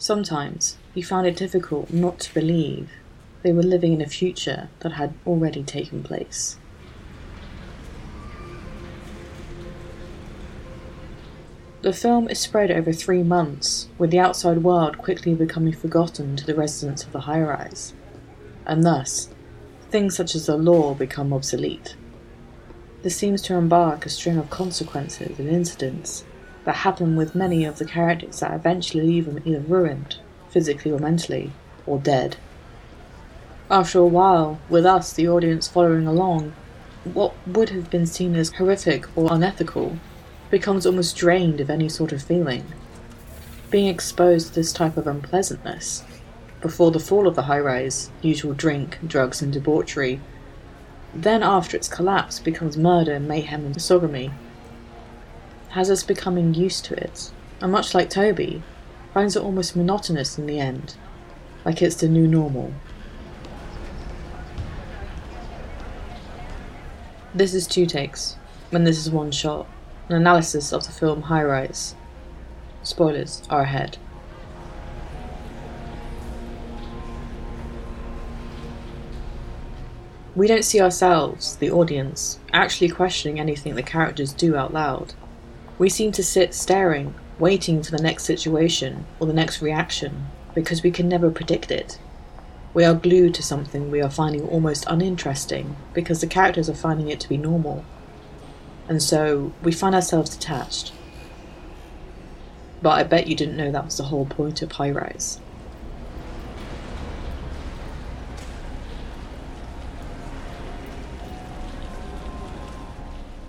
Sometimes he found it difficult not to believe they were living in a future that had already taken place. The film is spread over three months, with the outside world quickly becoming forgotten to the residents of the high rise, and thus, things such as the law become obsolete. This seems to embark a string of consequences and incidents that happen with many of the characters that eventually leave them either ruined, physically or mentally, or dead. After a while, with us, the audience following along, what would have been seen as horrific or unethical becomes almost drained of any sort of feeling. Being exposed to this type of unpleasantness, before the fall of the high rise, usual drink, drugs, and debauchery, then after its collapse becomes murder, mayhem, and disogamy, has us becoming used to it, and much like Toby, finds it almost monotonous in the end, like it's the new normal. This is two takes, when this is one shot an analysis of the film High Rise. Spoilers are ahead. We don't see ourselves, the audience, actually questioning anything the characters do out loud. We seem to sit staring, waiting for the next situation or the next reaction, because we can never predict it. We are glued to something we are finding almost uninteresting because the characters are finding it to be normal and so we find ourselves detached. But I bet you didn't know that was the whole point of High Rise.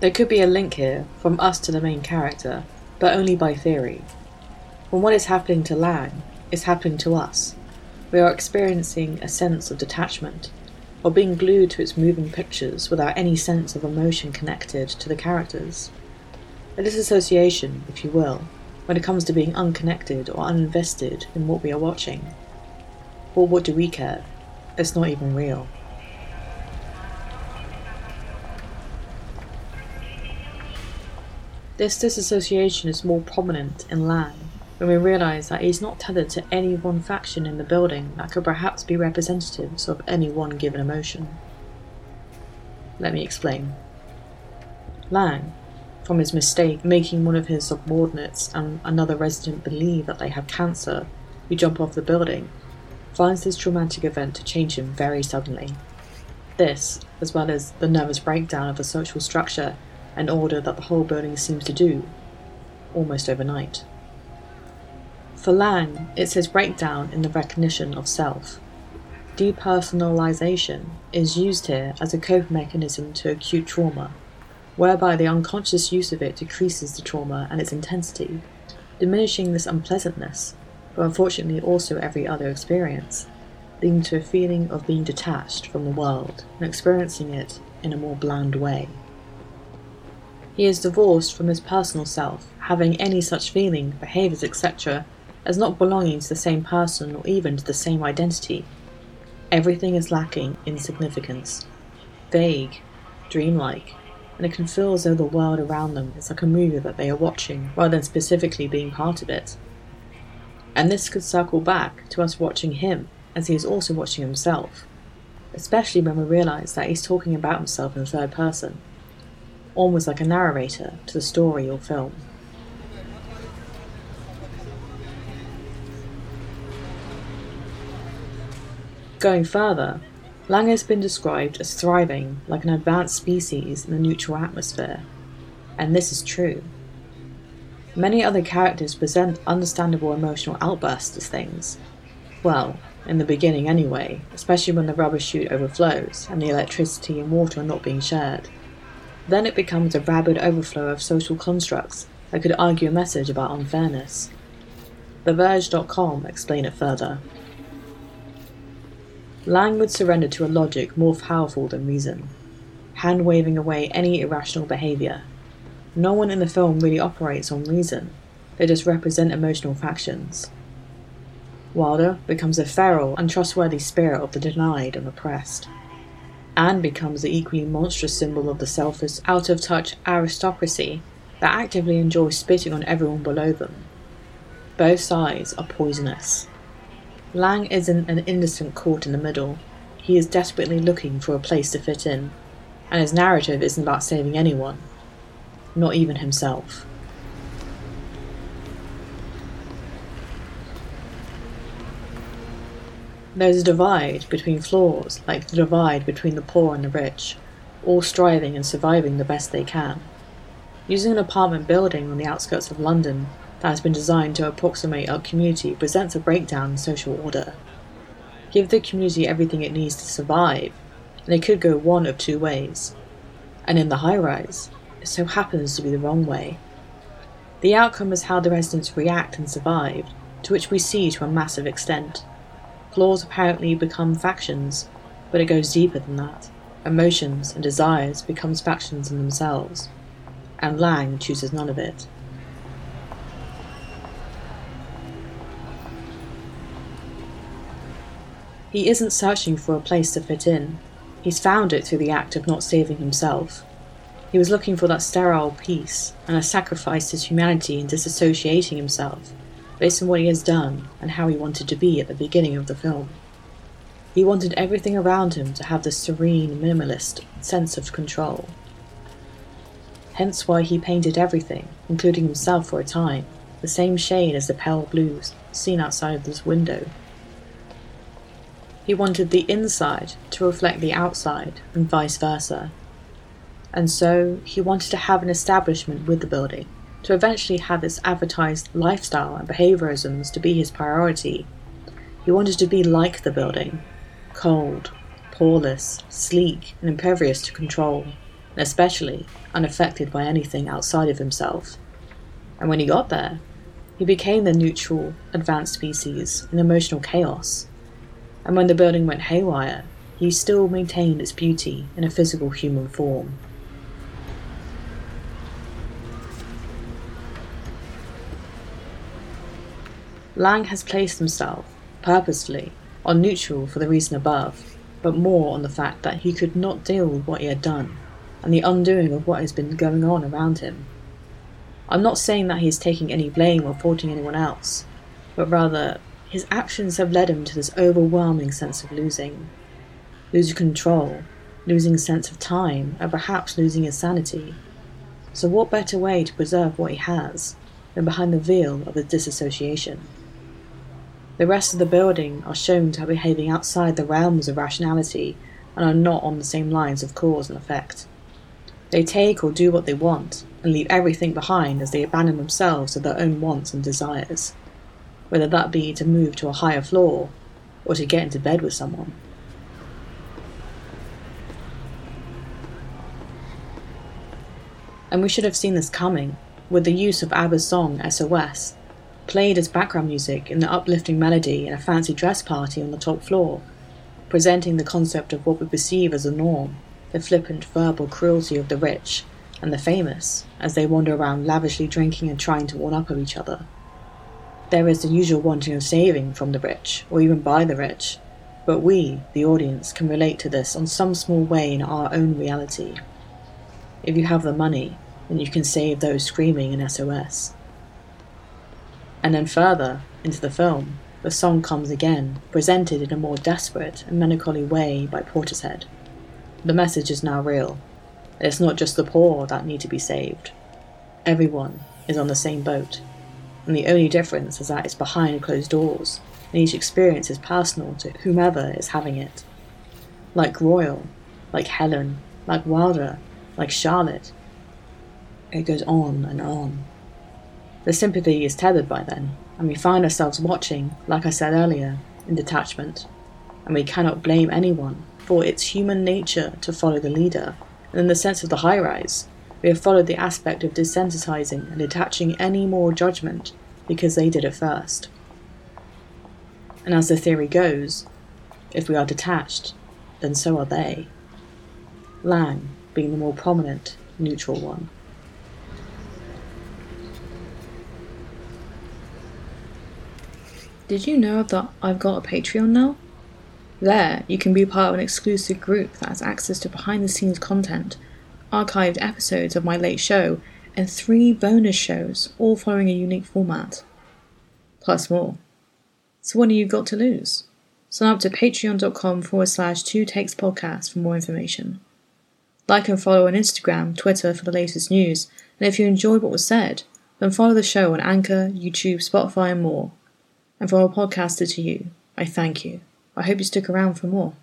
There could be a link here from us to the main character, but only by theory. When what is happening to Lang is happening to us, we are experiencing a sense of detachment or being glued to its moving pictures without any sense of emotion connected to the characters. A disassociation, if you will, when it comes to being unconnected or uninvested in what we are watching. Or what do we care? It's not even real. This disassociation is more prominent in Lang when we realise that he's not tethered to any one faction in the building that could perhaps be representatives of any one given emotion. Let me explain. Lang, from his mistake making one of his subordinates and another resident believe that they have cancer who jump off the building, finds this traumatic event to change him very suddenly. This, as well as the nervous breakdown of the social structure and order that the whole building seems to do, almost overnight. For Lang, it's his breakdown in the recognition of self. Depersonalization is used here as a coping mechanism to acute trauma, whereby the unconscious use of it decreases the trauma and its intensity, diminishing this unpleasantness, but unfortunately also every other experience, leading to a feeling of being detached from the world and experiencing it in a more bland way. He is divorced from his personal self, having any such feeling, behaviors, etc., as not belonging to the same person or even to the same identity. Everything is lacking in significance, vague, dreamlike, and it can feel as though the world around them is like a movie that they are watching rather than specifically being part of it. And this could circle back to us watching him as he is also watching himself, especially when we realise that he's talking about himself in third person, almost like a narrator to the story or film. Going further, Lang has been described as thriving like an advanced species in the neutral atmosphere, and this is true. Many other characters present understandable emotional outbursts as things. Well, in the beginning anyway, especially when the rubber chute overflows and the electricity and water are not being shared. Then it becomes a rabid overflow of social constructs that could argue a message about unfairness. TheVerge.com explain it further. Lang would surrender to a logic more powerful than reason, hand waving away any irrational behaviour. No one in the film really operates on reason, they just represent emotional factions. Wilder becomes a feral, untrustworthy spirit of the denied and oppressed. Anne becomes the equally monstrous symbol of the selfish, out of touch aristocracy that actively enjoys spitting on everyone below them. Both sides are poisonous. Lang isn't an innocent caught in the middle. He is desperately looking for a place to fit in, and his narrative isn't about saving anyone, not even himself. There's a divide between floors, like the divide between the poor and the rich, all striving and surviving the best they can. Using an apartment building on the outskirts of London that has been designed to approximate our community presents a breakdown in social order. Give the community everything it needs to survive, and it could go one of two ways. And in the high rise, it so happens to be the wrong way. The outcome is how the residents react and survive, to which we see to a massive extent. Floors apparently become factions, but it goes deeper than that. Emotions and desires becomes factions in themselves, and Lang chooses none of it. He isn't searching for a place to fit in. He's found it through the act of not saving himself. He was looking for that sterile peace, and has sacrificed his humanity in disassociating himself based on what he has done and how he wanted to be at the beginning of the film. He wanted everything around him to have this serene, minimalist sense of control. Hence why he painted everything, including himself for a time, the same shade as the pale blues seen outside of this window. He wanted the inside to reflect the outside, and vice versa. And so he wanted to have an establishment with the building, to eventually have its advertised lifestyle and behaviorisms to be his priority. He wanted to be like the building cold, poreless, sleek, and impervious to control, and especially unaffected by anything outside of himself. And when he got there, he became the neutral, advanced species in emotional chaos. And when the building went haywire, he still maintained its beauty in a physical human form. Lang has placed himself, purposefully, on neutral for the reason above, but more on the fact that he could not deal with what he had done, and the undoing of what has been going on around him. I'm not saying that he is taking any blame or faulting anyone else, but rather, his actions have led him to this overwhelming sense of losing. Losing control, losing sense of time, and perhaps losing his sanity. So, what better way to preserve what he has than behind the veil of his disassociation? The rest of the building are shown to be behaving outside the realms of rationality and are not on the same lines of cause and effect. They take or do what they want and leave everything behind as they abandon themselves to their own wants and desires, whether that be to move to a higher floor or to get into bed with someone. And we should have seen this coming with the use of ABBA's song SOS played as background music in the uplifting melody in a fancy dress party on the top floor, presenting the concept of what we perceive as a norm, the flippant verbal cruelty of the rich and the famous as they wander around lavishly drinking and trying to one up each other. There is the usual wanting of saving from the rich, or even by the rich, but we, the audience, can relate to this on some small way in our own reality. If you have the money, then you can save those screaming in SOS. And then further into the film, the song comes again, presented in a more desperate and melancholy way by Portishead. The message is now real. It's not just the poor that need to be saved. Everyone is on the same boat, and the only difference is that it's behind closed doors, and each experience is personal to whomever is having it. Like Royal, like Helen, like Wilder, like Charlotte. It goes on and on. The sympathy is tethered by then, and we find ourselves watching, like I said earlier, in detachment. And we cannot blame anyone, for it's human nature to follow the leader, and in the sense of the high rise, we have followed the aspect of desensitizing and detaching any more judgment because they did it first. And as the theory goes, if we are detached, then so are they. Lang being the more prominent, neutral one. Did you know that I've got a Patreon now? There, you can be part of an exclusive group that has access to behind the scenes content, archived episodes of my late show, and three bonus shows, all following a unique format. plus more. So what do you got to lose? Sign up to patreon.com forward slash two takes podcast for more information. Like and follow on Instagram, Twitter for the latest news, and if you enjoyed what was said, then follow the show on Anchor, YouTube, Spotify, and more. And for our podcaster to you, I thank you. I hope you stick around for more.